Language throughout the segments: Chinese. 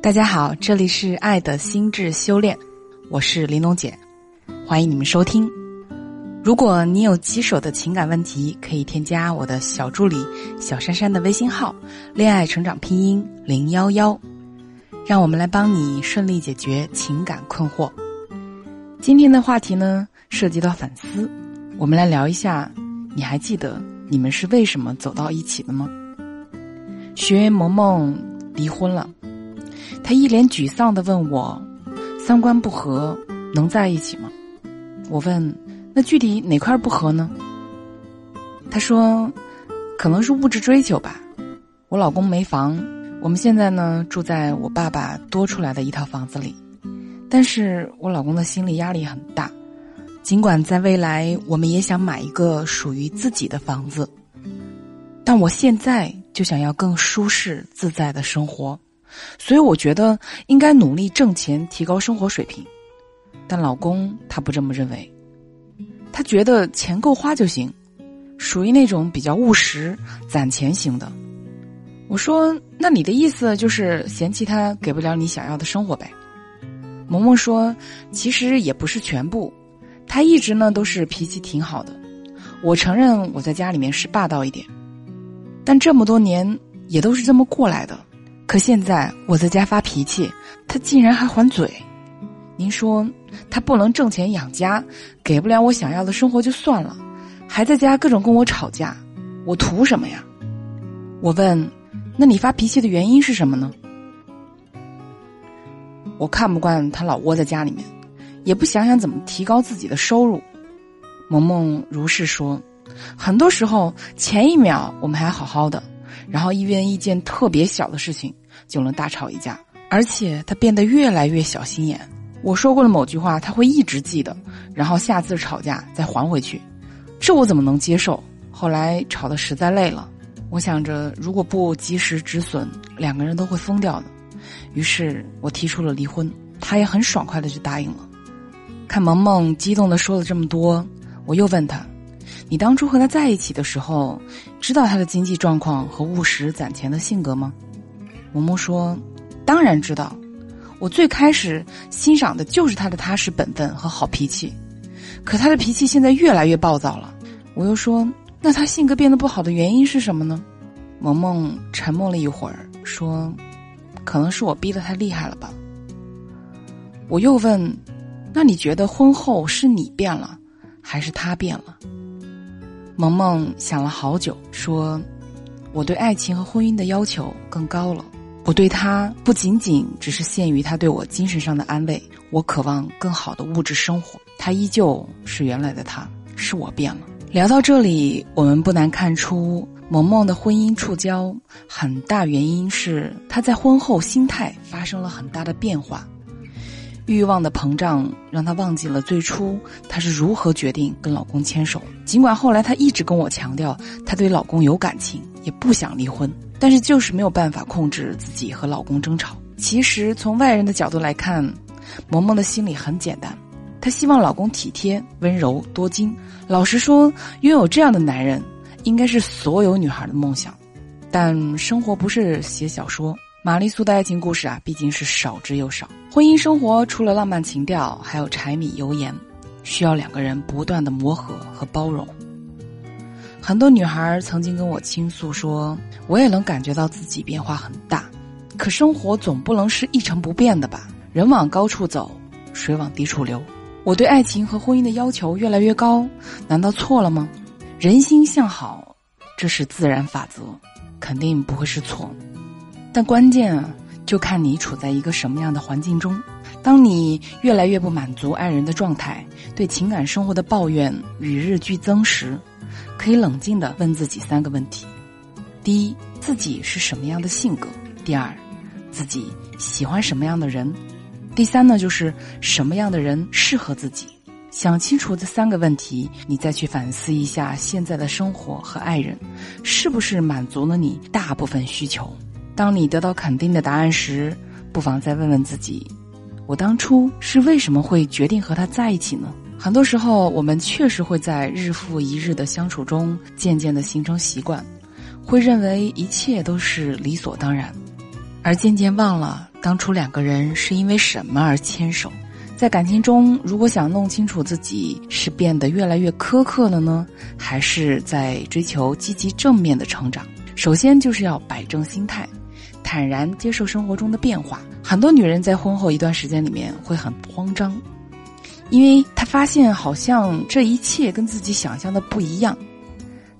大家好，这里是爱的心智修炼，我是玲珑姐，欢迎你们收听。如果你有棘手的情感问题，可以添加我的小助理小珊珊的微信号“恋爱成长拼音零幺幺”，让我们来帮你顺利解决情感困惑。今天的话题呢，涉及到反思，我们来聊一下，你还记得你们是为什么走到一起的吗？学员萌萌离婚了。他一脸沮丧的问我：“三观不合，能在一起吗？”我问：“那具体哪块不合呢？”他说：“可能是物质追求吧。我老公没房，我们现在呢住在我爸爸多出来的一套房子里，但是我老公的心理压力很大。尽管在未来我们也想买一个属于自己的房子，但我现在就想要更舒适自在的生活。”所以我觉得应该努力挣钱，提高生活水平。但老公他不这么认为，他觉得钱够花就行，属于那种比较务实、攒钱型的。我说：“那你的意思就是嫌弃他给不了你想要的生活呗？”萌萌说：“其实也不是全部，他一直呢都是脾气挺好的。我承认我在家里面是霸道一点，但这么多年也都是这么过来的。”可现在我在家发脾气，他竟然还还嘴。您说他不能挣钱养家，给不了我想要的生活就算了，还在家各种跟我吵架，我图什么呀？我问，那你发脾气的原因是什么呢？我看不惯他老窝在家里面，也不想想怎么提高自己的收入。萌萌如是说，很多时候前一秒我们还好好的。然后因为一件特别小的事情就能大吵一架，而且他变得越来越小心眼。我说过的某句话他会一直记得，然后下次吵架再还回去，这我怎么能接受？后来吵得实在累了，我想着如果不及时止损，两个人都会疯掉的。于是我提出了离婚，他也很爽快的就答应了。看萌萌激动的说了这么多，我又问他。你当初和他在一起的时候，知道他的经济状况和务实攒钱的性格吗？萌萌说：“当然知道，我最开始欣赏的就是他的踏实本分和好脾气，可他的脾气现在越来越暴躁了。”我又说：“那他性格变得不好的原因是什么呢？”萌萌沉默了一会儿，说：“可能是我逼得太厉害了吧。”我又问：“那你觉得婚后是你变了，还是他变了？”萌萌想了好久，说：“我对爱情和婚姻的要求更高了。我对他不仅仅只是限于他对我精神上的安慰，我渴望更好的物质生活。他依旧是原来的他，是我变了。”聊到这里，我们不难看出，萌萌的婚姻触礁很大原因是她在婚后心态发生了很大的变化。欲望的膨胀让她忘记了最初她是如何决定跟老公牵手。尽管后来她一直跟我强调她对老公有感情，也不想离婚，但是就是没有办法控制自己和老公争吵。其实从外人的角度来看，萌萌的心里很简单，她希望老公体贴、温柔、多金。老实说，拥有这样的男人应该是所有女孩的梦想。但生活不是写小说。玛丽苏的爱情故事啊，毕竟是少之又少。婚姻生活除了浪漫情调，还有柴米油盐，需要两个人不断的磨合和包容。很多女孩曾经跟我倾诉说，我也能感觉到自己变化很大，可生活总不能是一成不变的吧？人往高处走，水往低处流。我对爱情和婚姻的要求越来越高，难道错了吗？人心向好，这是自然法则，肯定不会是错。但关键啊，就看你处在一个什么样的环境中。当你越来越不满足爱人的状态，对情感生活的抱怨与日俱增时，可以冷静的问自己三个问题：第一，自己是什么样的性格；第二，自己喜欢什么样的人；第三呢，就是什么样的人适合自己。想清楚这三个问题，你再去反思一下现在的生活和爱人，是不是满足了你大部分需求。当你得到肯定的答案时，不妨再问问自己：我当初是为什么会决定和他在一起呢？很多时候，我们确实会在日复一日的相处中，渐渐的形成习惯，会认为一切都是理所当然。而渐渐忘了当初两个人是因为什么而牵手。在感情中，如果想弄清楚自己是变得越来越苛刻了呢，还是在追求积极正面的成长，首先就是要摆正心态，坦然接受生活中的变化。很多女人在婚后一段时间里面会很慌张，因为她发现好像这一切跟自己想象的不一样，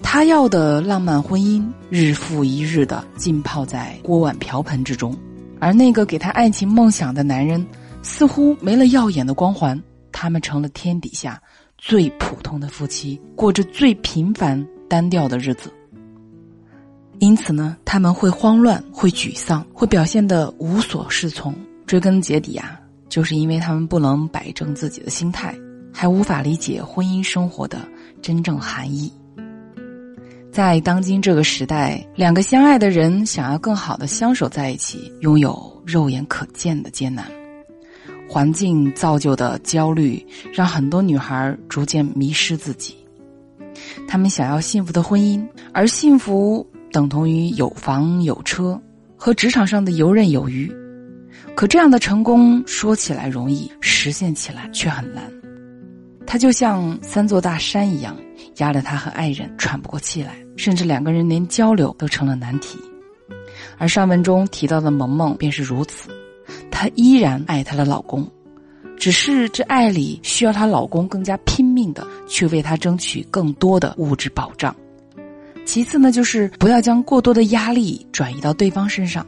她要的浪漫婚姻日复一日的浸泡在锅碗瓢盆之中，而那个给她爱情梦想的男人。似乎没了耀眼的光环，他们成了天底下最普通的夫妻，过着最平凡单调的日子。因此呢，他们会慌乱，会沮丧，会表现得无所适从。追根结底啊，就是因为他们不能摆正自己的心态，还无法理解婚姻生活的真正含义。在当今这个时代，两个相爱的人想要更好的相守在一起，拥有肉眼可见的艰难。环境造就的焦虑，让很多女孩逐渐迷失自己。她们想要幸福的婚姻，而幸福等同于有房有车和职场上的游刃有余。可这样的成功说起来容易，实现起来却很难。它就像三座大山一样，压得他和爱人喘不过气来，甚至两个人连交流都成了难题。而上文中提到的萌萌便是如此。她依然爱她的老公，只是这爱里需要她老公更加拼命的去为她争取更多的物质保障。其次呢，就是不要将过多的压力转移到对方身上。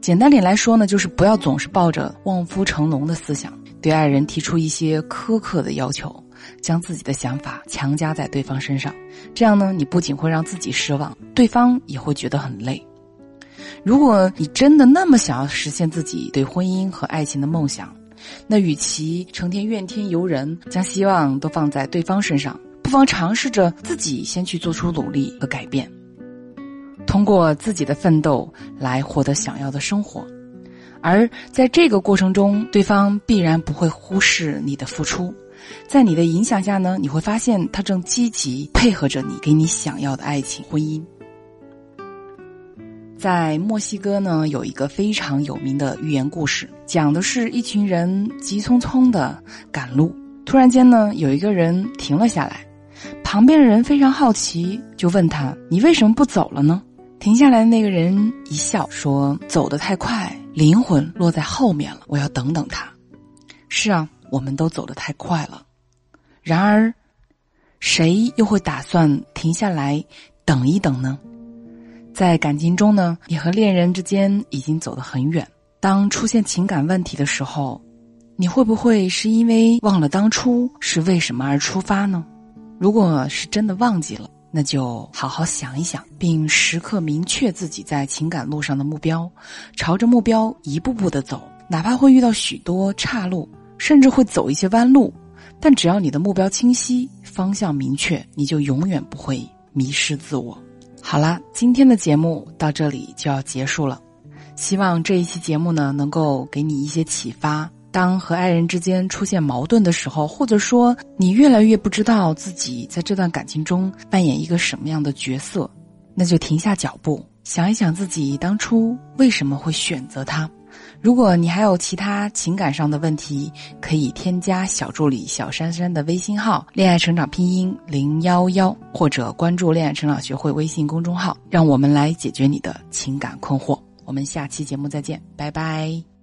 简单点来说呢，就是不要总是抱着望夫成龙的思想，对爱人提出一些苛刻的要求，将自己的想法强加在对方身上。这样呢，你不仅会让自己失望，对方也会觉得很累。如果你真的那么想要实现自己对婚姻和爱情的梦想，那与其成天怨天尤人，将希望都放在对方身上，妨尝试着自己先去做出努力和改变，通过自己的奋斗来获得想要的生活。而在这个过程中，对方必然不会忽视你的付出，在你的影响下呢，你会发现他正积极配合着你，给你想要的爱情婚姻。在墨西哥呢，有一个非常有名的寓言故事，讲的是一群人急匆匆的赶路，突然间呢，有一个人停了下来，旁边的人非常好奇，就问他：“你为什么不走了呢？”停下来的那个人一笑说：“走得太快，灵魂落在后面了，我要等等他。”是啊，我们都走得太快了，然而，谁又会打算停下来等一等呢？在感情中呢，你和恋人之间已经走得很远。当出现情感问题的时候，你会不会是因为忘了当初是为什么而出发呢？如果是真的忘记了，那就好好想一想，并时刻明确自己在情感路上的目标，朝着目标一步步的走。哪怕会遇到许多岔路，甚至会走一些弯路，但只要你的目标清晰，方向明确，你就永远不会迷失自我。好啦，今天的节目到这里就要结束了。希望这一期节目呢，能够给你一些启发。当和爱人之间出现矛盾的时候，或者说你越来越不知道自己在这段感情中扮演一个什么样的角色，那就停下脚步，想一想自己当初为什么会选择他。如果你还有其他情感上的问题，可以添加小助理小珊珊的微信号“恋爱成长拼音零幺幺”，或者关注“恋爱成长学会”微信公众号，让我们来解决你的情感困惑。我们下期节目再见，拜拜。